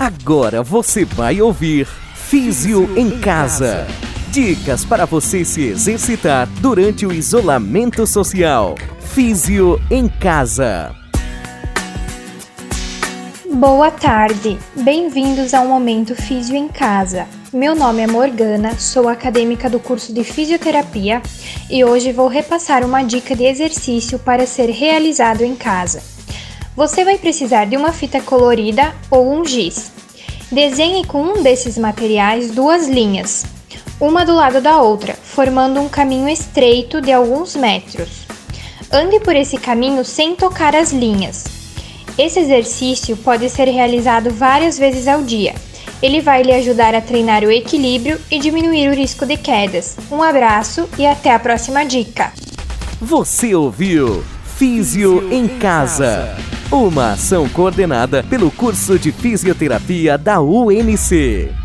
Agora você vai ouvir Físio em Casa. Dicas para você se exercitar durante o isolamento social. Físio em Casa. Boa tarde, bem-vindos ao Momento Físio em Casa. Meu nome é Morgana, sou acadêmica do curso de Fisioterapia e hoje vou repassar uma dica de exercício para ser realizado em casa. Você vai precisar de uma fita colorida ou um giz. Desenhe com um desses materiais duas linhas, uma do lado da outra, formando um caminho estreito de alguns metros. Ande por esse caminho sem tocar as linhas. Esse exercício pode ser realizado várias vezes ao dia. Ele vai lhe ajudar a treinar o equilíbrio e diminuir o risco de quedas. Um abraço e até a próxima dica. Você ouviu Físio em Casa. Uma ação coordenada pelo curso de fisioterapia da UNC.